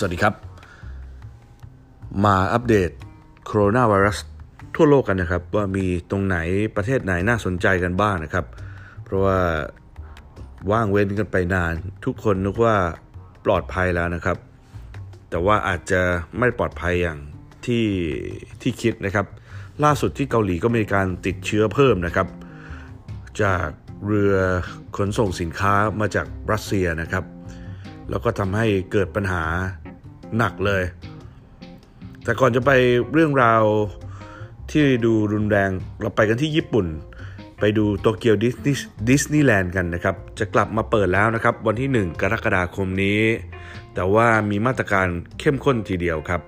สวัสดีครับ มาอัปเดตโคโรนาไวรัสทั่วโลกกันนะครับ ว่ามีตรงไหนประเทศไหนน่าสนใจกันบ้างนะครับ เพราะว่าว่างเว้นกันไปนาน ทุกคนนึกว่าปลอดภัยแล้วนะครับ แต่ว่าอาจจะไม่ปลอดภัยอย่างที่ที่คิดนะครับ ล่าสุดที่เกาหลีก็มีการติดเชื้อเพิ่มนะครับ จากเรือขนส่งสินค้ามาจากรัสเซียนะครับ แล้วก็ทำให้เกิดปัญหา หนักเลย แต่ก่อนจะไปเรื่องราวที่ดูรุนแรงเราไปกันที่ญี่ปุ่น ไปดูโตเกียวดิสนีย์ดิสนีย์แลนด์กันนะครับ จะกลับมาเปิดแล้วนะครับ วันที่ 1 กรกฎาคมนี้ แต่ว่ามีมาตรการเข้มข้นทีเดียวครับ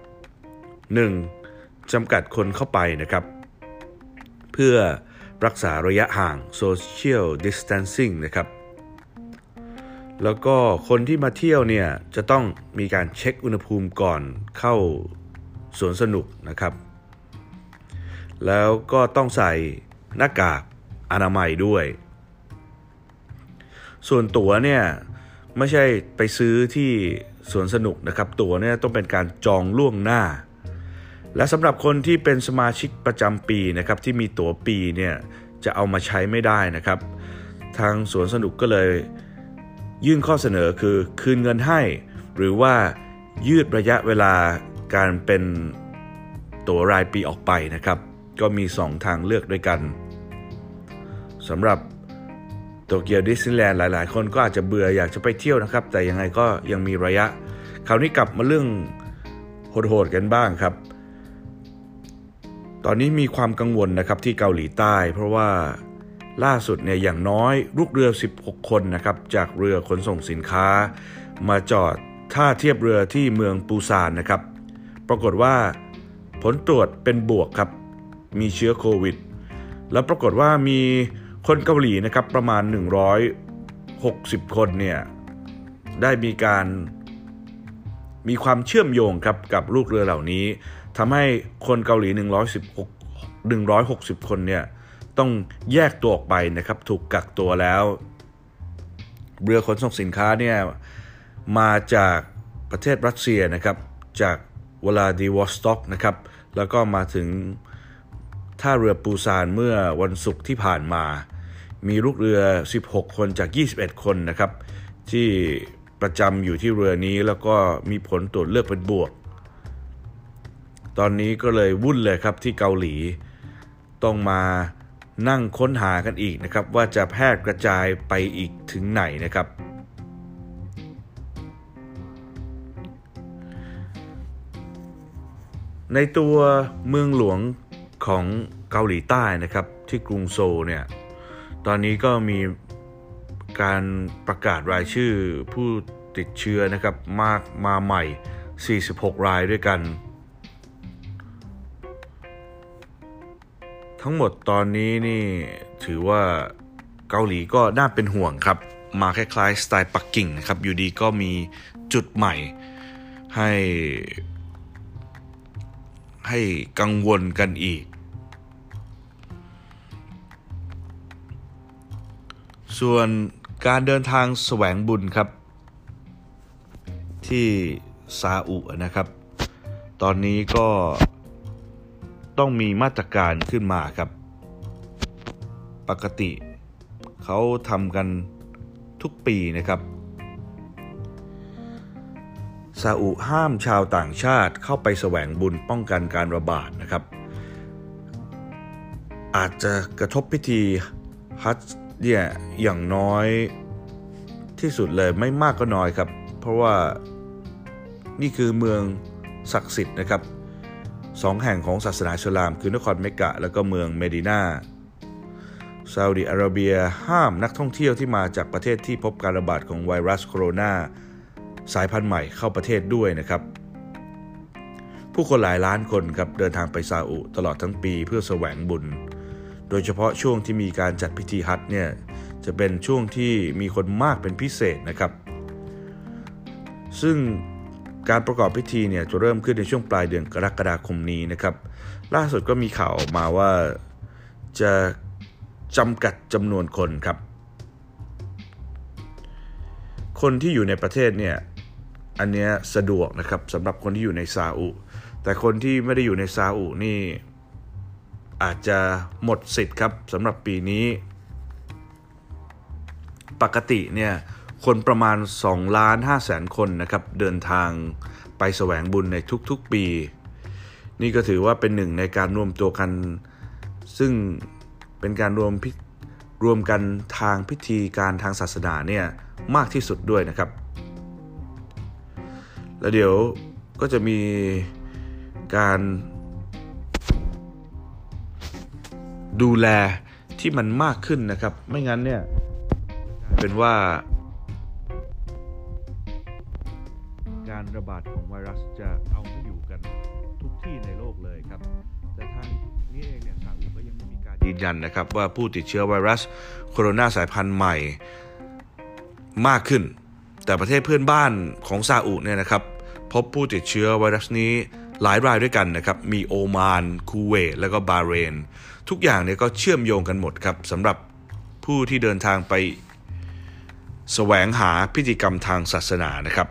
1. จำกัดคนเข้าไปนะครับ เพื่อรักษาระยะห่าง Social Distancing นะครับ แล้วก็คนที่มาเที่ยวเนี่ยจะต้องมีการเช็คอุณหภูมิก่อนเข้าสวนสนุกนะครับ แล้วก็ต้องใส่หน้ากากอนามัยด้วย ส่วนตั๋วเนี่ยไม่ใช่ไปซื้อที่สวนสนุกนะครับ ตั๋วเนี่ยต้องเป็นการจองล่วงหน้า และสำหรับคนที่เป็นสมาชิกประจำปีนะครับที่มีตั๋วปีเนี่ยจะเอามาใช้ไม่ได้นะครับ ทางสวนสนุกก็เลย ยื่นข้อเสนอคือคืนเงินให้ หรือว่ายืดระยะเวลาการเป็นตั๋วรายปีออกไปนะครับ ก็มี 2 ทางเลือกด้วยกันสำหรับโตเกียวดิสนีย์แลนด์หลาย ๆ คนก็อาจจะเบื่ออยากจะไปเที่ยวนะครับ แต่ยังไงก็ยังมีระยะ คราวนี้กลับมาเรื่องโหด ๆ กันบ้างครับ ตอนนี้มีความกังวลนะครับที่เกาหลีใต้ เพราะว่า ล่าสุดเนี่ยอย่างน้อยลูกเรือ 16 คนนะครับจากเรือขนส่งสินค้า มาจอดท่าเทียบเรือที่เมืองปูซานนะครับ ปรากฏว่าผลตรวจเป็นบวกครับ มีเชื้อโควิด แล้วปรากฏว่ามีคนเกาหลีนะครับประมาณ 160 คนเนี่ยได้มีการมีความเชื่อมโยงครับกับลูกเรือเหล่านี้ทำให้คนเกาหลี 116 160 คนเนี่ย ต้องแยกตัวออกไปนะครับ ถูกกักตัวแล้ว เรือขนส่งสินค้าเนี่ยมาจากประเทศรัสเซียนะครับ จากวลาดิวอสต็อกนะครับ แล้วก็มาถึงท่าเรือปูซานเมื่อวันศุกร์ที่ผ่านมา มีลูกเรือ 16 คนจาก 21 คนนะครับ ที่ประจำอยู่ที่เรือนี้แล้วก็มีผลตรวจเลือกเป็นบวก ตอนนี้ก็เลยวุ่นเลยครับที่เกาหลี ต้องมา นั่งค้นหากันอีกนะครับ ว่าจะแพร่กระจายไปอีกถึงไหนนะครับ ในตัวเมืองหลวงของเกาหลีใต้นะครับ ที่กรุงโซลเนี่ยตอนนี้ก็มีการประกาศรายชื่อผู้ติดเชื้อนะครับมากมาใหม่ 46 รายด้วยกัน ทั้งหมดตอนนี้นี่ถือว่าเกาหลีก็น่าเป็นห่วงครับ มาคล้ายๆสไตล์ปักกิ่งนะครับ อยู่ดีก็มีจุดใหม่ให้ ให้กังวลกันอีก ส่วนการเดินทางแสวงบุญครับ ที่ซาอุนะครับ ตอนนี้ก็ ต้องมีมาตรการขึ้นมาครับ ปกติเขาทำกันทุกปีนะครับซาอุห้ามชาวต่างชาติเข้าไปแสวงบุญป้องกันการระบาดนะครับ อาจจะกระทบพิธีฮัจเนี่ยอย่างน้อยที่สุดเลยไม่มากก็น้อยครับ เพราะว่านี่คือเมืองศักดิ์สิทธิ์นะครับ สองแห่งของศาสนาอิสลามคือนครเมกะและก็เมืองเมดินาซาอุดิอาระเบียห้ามนักท่องเที่ยวที่มาจากประเทศที่พบการระบาดของไวรัสโคโรนาสายพันธุ์ใหม่เข้าประเทศด้วยนะครับ ผู้คนหลายล้านคนครับเดินทางไปซาอุตลอดทั้งปีเพื่อแสวงบุญ โดยเฉพาะช่วงที่มีการจัดพิธีฮัจญ์เนี่ยจะเป็นช่วงที่มีคนมากเป็นพิเศษนะครับ ซึ่ง การประกอบพิธีเนี่ยจะเริ่มขึ้นในช่วงปลายเดือนกรกฎาคมนี้นะครับ ล่าสุดก็มีข่าวออกมาว่าจะจำกัดจำนวนคนครับ คนที่อยู่ในประเทศเนี่ยอันเนี้ยสะดวกนะครับสำหรับคนที่อยู่ในซาอุ แต่คนที่ไม่ได้อยู่ในซาอุนี่อาจจะหมดสิทธิ์ครับสำหรับปีนี้ ปกติเนี่ย คนประมาณ2ล้าน5แสนคนนะครับเดินทางไปแสวงบุญในทุกๆปี นี่ก็ถือว่าเป็นหนึ่งในการรวมตัวกัน ซึ่งเป็นการรวมพิรวมกันทางพิธีการทางศาสนาเนี่ยมากที่สุดด้วยนะครับ แล้วเดี๋ยวก็จะมีการดูแลที่มันมากขึ้นนะครับ ไม่งั้นเนี่ยเป็นว่า การระบาดของไวรัสจะเอาไม่อยู่กันทุกที่ในโลกเลยครับ แต่ทางนี้เองเนี่ยซาอุก็ยังไม่มีการยืนยันนะครับว่าผู้ติดเชื้อไวรัสโคโรนาสายพันธุ์ใหม่มากขึ้น แต่ประเทศเพื่อนบ้านของซาอุเนี่ยนะครับพบผู้ติดเชื้อไวรัสนี้หลายรายด้วยกันนะครับ มีโอมาน คูเวต แล้วก็บาเรน ทุกอย่างเนี่ยก็เชื่อมโยงกันหมดครับสำหรับผู้ที่เดินทางไปแสวงหาพิธีกรรมทางศาสนานะครับ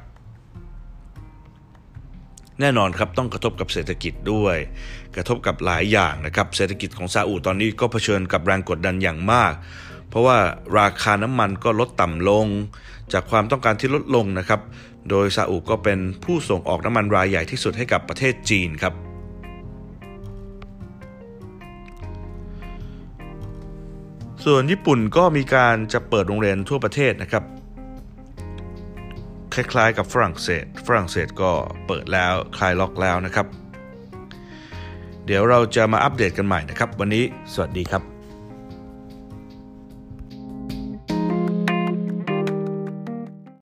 แน่นอนครับต้องกระทบกับเศรษฐกิจด้วย กระทบกับหลายอย่างนะครับเศรษฐกิจของซาอุตอนนี้ก็เผชิญกับแรงกดดันอย่างมาก เพราะว่าราคาน้ำมันก็ลดต่ำลง จากความต้องการที่ลดลงนะครับโดยซาอุก็เป็นผู้ส่งออกน้ำมันรายใหญ่ที่สุดให้กับประเทศจีนครับส่วนญี่ปุ่นก็มีการจะเปิดโรงเรียนทั่วประเทศนะครับ ล้ายๆ กับฝรั่งเศส ฝรั่งเศสก็เปิดแล้วคลายล็อกแล้วนะครับ เดี๋ยวเราจะมาอัปเดตกันใหม่นะครับ วันนี้สวัสดีครับ